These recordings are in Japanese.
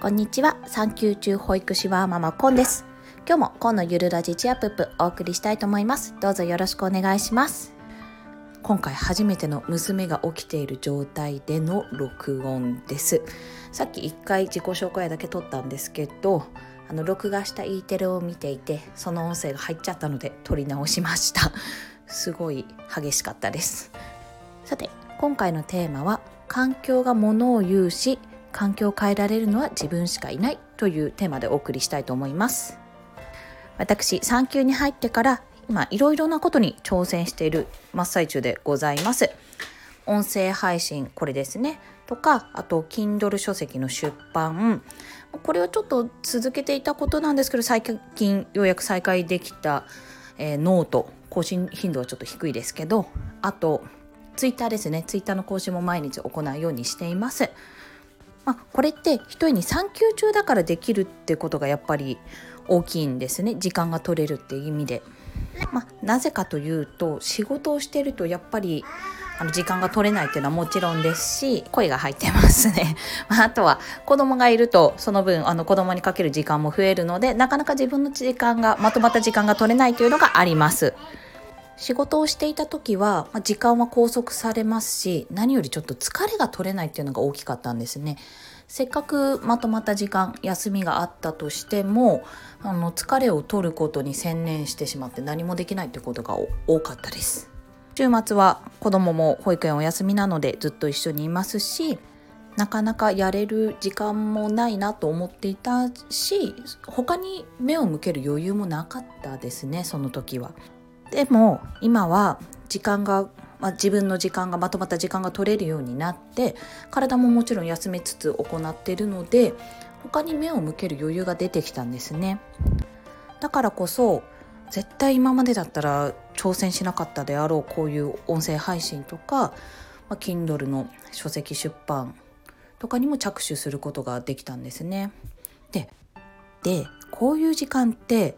こんにちは。産休中保育士はママコンです。今日もコンのゆるラジチアップップお送りしたいと思います。どうぞよろしくお願いします。今回初めての娘が起きている状態での録音です。さっき一回自己紹介だけ撮ったんですけどあの録画した E テレを見ていてその音声が入っちゃったので撮り直しました。すごい激しかったです。さて今回のテーマは環境がものを言うし環境を変えられるのは自分しかいないというテーマでお送りしたいと思います。私産休に入ってから今いろいろなことに挑戦している真っ最中でございます。音声配信これですね。とかあと Kindle 書籍の出版。これはちょっと続けていたことなんですけど最近ようやく再開できた、えー、ノート。更新頻度はちょっと低いですけど。あとツイッターですね。ツイッターの更新も毎日行うようにしています。まあ、これって一重に産休中だからできるってことがやっぱり大きいんですね時間が取れるっていう意味で。まあ、なぜかというと仕事をしてるとやっぱりあの時間が取れないっていうのはもちろんですし声が入ってますね。あとは子供がいるとその分あの子供にかける時間も増えるのでなかなか自分の時間がまとまった時間が取れないというのがあります。仕事をしていた時は、まあ、時間は拘束されますし何よりちょっと疲れが取れないっていうのが大きかったんですね。せっかくまとまった時間休みがあったとしてもあの疲れを取ることに専念してしまって何もできないってことが多かったです。週末は子供も保育園お休みなのでずっと一緒にいますしなかなかやれる時間もないなと思っていたし他に目を向ける余裕もなかったですねその時は。でも今は時間が、まあ、自分の時間がまとまった時間が取れるようになって体ももちろん休めつつ行っているので他に目を向ける余裕が出てきたんですねだからこそ絶対今までだったら挑戦しなかったであろうこういう音声配信とか、まあ、Kindle の書籍出版とかにも着手することができたんですね。ででこういう時間って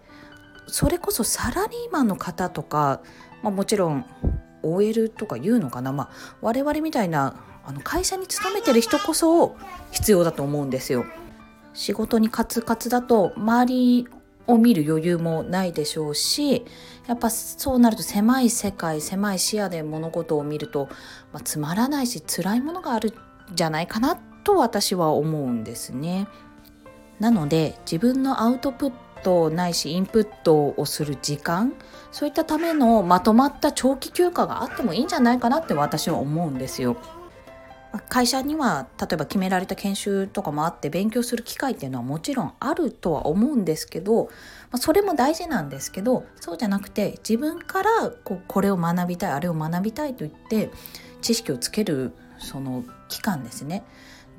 それこそサラリーマンの方とか、まあ、もちろん OL とか言うのかな、まあ、我々みたいなあの会社に勤めてる人こそ必要だと思うんですよ。仕事にカツカツだと周りを見る余裕もないでしょうしやっぱそうなると狭い世界狭い視野で物事を見ると、まあ、つまらないし辛いものがあるんじゃないかなと私は思うんですね。なので自分のアウトプットないしインプットをする時間そういったためのまとまった長期休暇があってもいいんじゃないかなって私は思うんですよ。会社には例えば決められた研修とかもあって勉強する機会っていうのはもちろんあるとは思うんですけど、まあ、それも大事なんですけどそうじゃなくて自分からこうこれを学びたいあれを学びたいと言って知識をつけるその期間ですね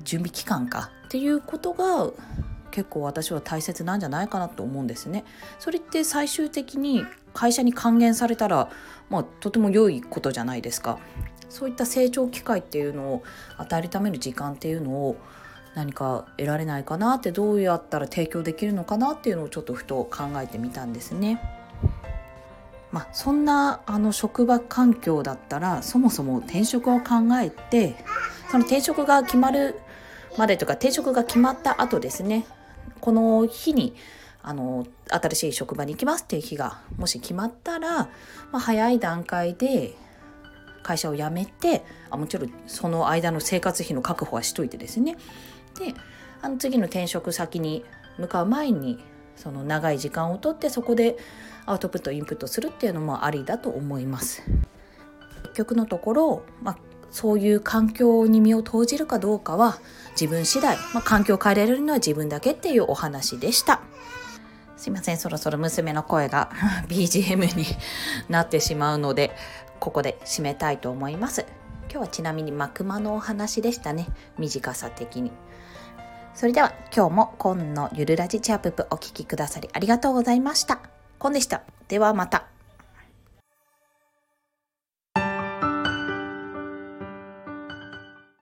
準備期間かっていうことが結構私は大切なんじゃないかなと思うんですね。それって最終的に会社に還元されたら、まあ、とても良いことじゃないですか。そういった成長機会っていうのを与えるための時間っていうのを何か得られないかなってどうやったら提供できるのかなっていうのをちょっとふと考えてみたんですね。まあ、そんなあの職場環境だったらそもそも転職を考えてその転職が決まるまでとか転職が決まった後ですねこの日にあの新しい職場に行きますっていう日がもし決まったら、まあ、早い段階で会社を辞めてあもちろんその間の生活費の確保はしといてですねであの次の転職先に向かう前にその長い時間をとってそこでアウトプットインプットするっていうのもありだと思います。結局のところ、まあ、そういう環境に身を投じるかどうかは自分次第、まあ、環境を変えられるのは自分だけっていうお話でした。すいません、そろそろ娘の声が BGM になってしまうので、ここで締めたいと思います。今日はちなみにマクマのお話でしたね。短さ的に。それでは今日も今のゆるラジチャップお聴きくださりありがとうございました。コンでした。ではまた。